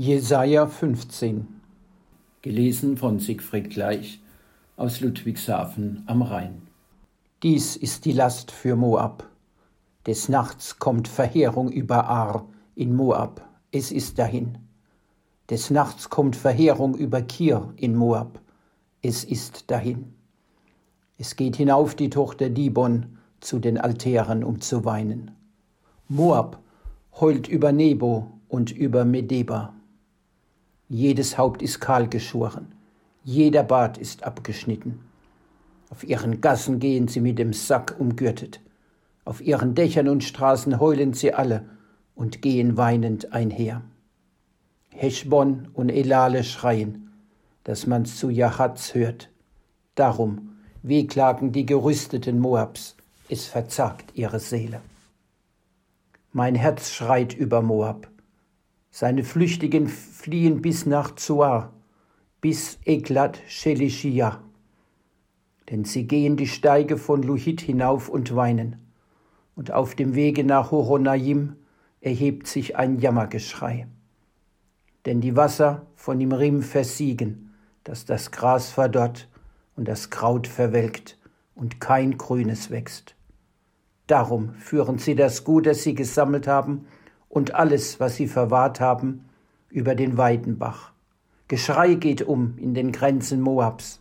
Jesaja 15 Gelesen von Siegfried Gleich aus Ludwigshafen am Rhein. Dies ist die Last für Moab. Des Nachts kommt Verheerung über Ar in Moab. Es ist dahin. Des Nachts kommt Verheerung über Kir in Moab. Es ist dahin. Es geht hinauf die Tochter Dibon zu den Altären, um zu weinen. Moab heult über Nebo und über Medeba. Jedes Haupt ist kahl geschoren, jeder Bart ist abgeschnitten. Auf ihren Gassen gehen sie mit dem Sack umgürtet. Auf ihren Dächern und Straßen heulen sie alle und gehen weinend einher. Heschbon und Elale schreien, dass man's zu Jahatz hört. Darum wehklagen die gerüsteten Moabs, es verzagt ihre Seele. Mein Herz schreit über Moab. Seine Flüchtigen fliehen bis nach Zoar, bis Eklat Shelishia. Denn sie gehen die Steige von Luhit hinauf und weinen. Und auf dem Wege nach Horonaim erhebt sich ein Jammergeschrei. Denn die Wasser von dem Rim versiegen, dass das Gras verdorrt und das Kraut verwelkt und kein Grünes wächst. Darum führen sie das Gut, das sie gesammelt haben, und alles, was sie verwahrt haben, über den Weidenbach. Geschrei geht um in den Grenzen Moabs,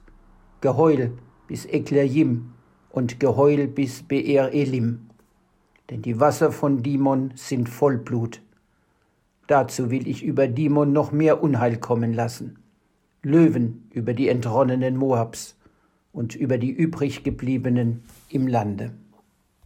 Geheul bis Eklerjim und Geheul bis Beer Elim. Denn die Wasser von Dimon sind voll Blut. Dazu will ich über Dimon noch mehr Unheil kommen lassen. Löwen über die entronnenen Moabs und über die übrig gebliebenen im Lande.